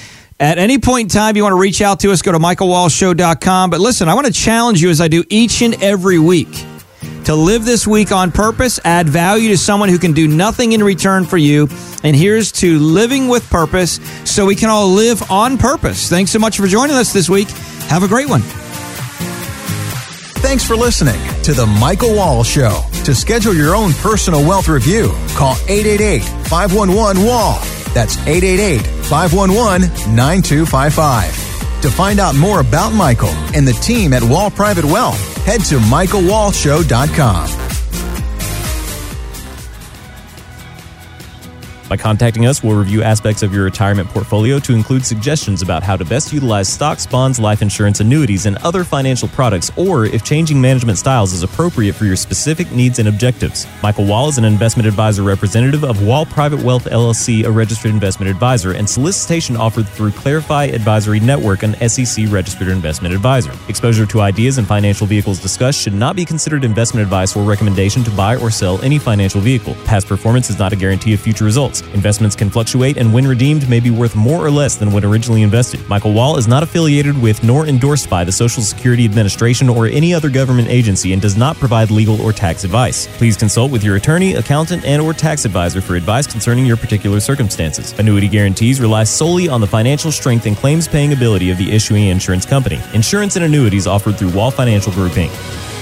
Speaker 2: At any point in time, you want to reach out to us, go to michaelwallshow.com. But listen, I want to challenge you as I do each and every week to live this week on purpose, add value to someone who can do nothing in return for you. And here's to living with purpose so we can all live on purpose. Thanks so much for joining us this week. Have a great one.
Speaker 1: Thanks for listening to The Michael Wall Show. To schedule your own personal wealth review, call 888 511 Wall. That's 888 511 9255. To find out more about Michael and the team at Wall Private Wealth, head to michaelwallshow.com.
Speaker 8: By contacting us, we'll review aspects of your retirement portfolio to include suggestions about how to best utilize stocks, bonds, life insurance, annuities, and other financial products, or if changing management styles is appropriate for your specific needs and objectives. Michael Wall is an investment advisor representative of Wall Private Wealth LLC, a registered investment advisor, and solicitation offered through Clarify Advisory Network, an SEC registered investment advisor. Exposure to ideas and financial vehicles discussed should not be considered investment advice or recommendation to buy or sell any financial vehicle. Past performance is not a guarantee of future Investments can fluctuate and when redeemed may be worth more or less than when originally invested. Michael Wall is not affiliated with nor endorsed by the Social Security Administration or any other government agency and does not provide legal or tax advice. Please consult with your attorney, accountant, and or tax advisor for advice concerning your particular circumstances. Annuity guarantees rely solely on the financial strength and claims paying ability of the issuing insurance company. Insurance and annuities offered through Wall Financial Group Inc.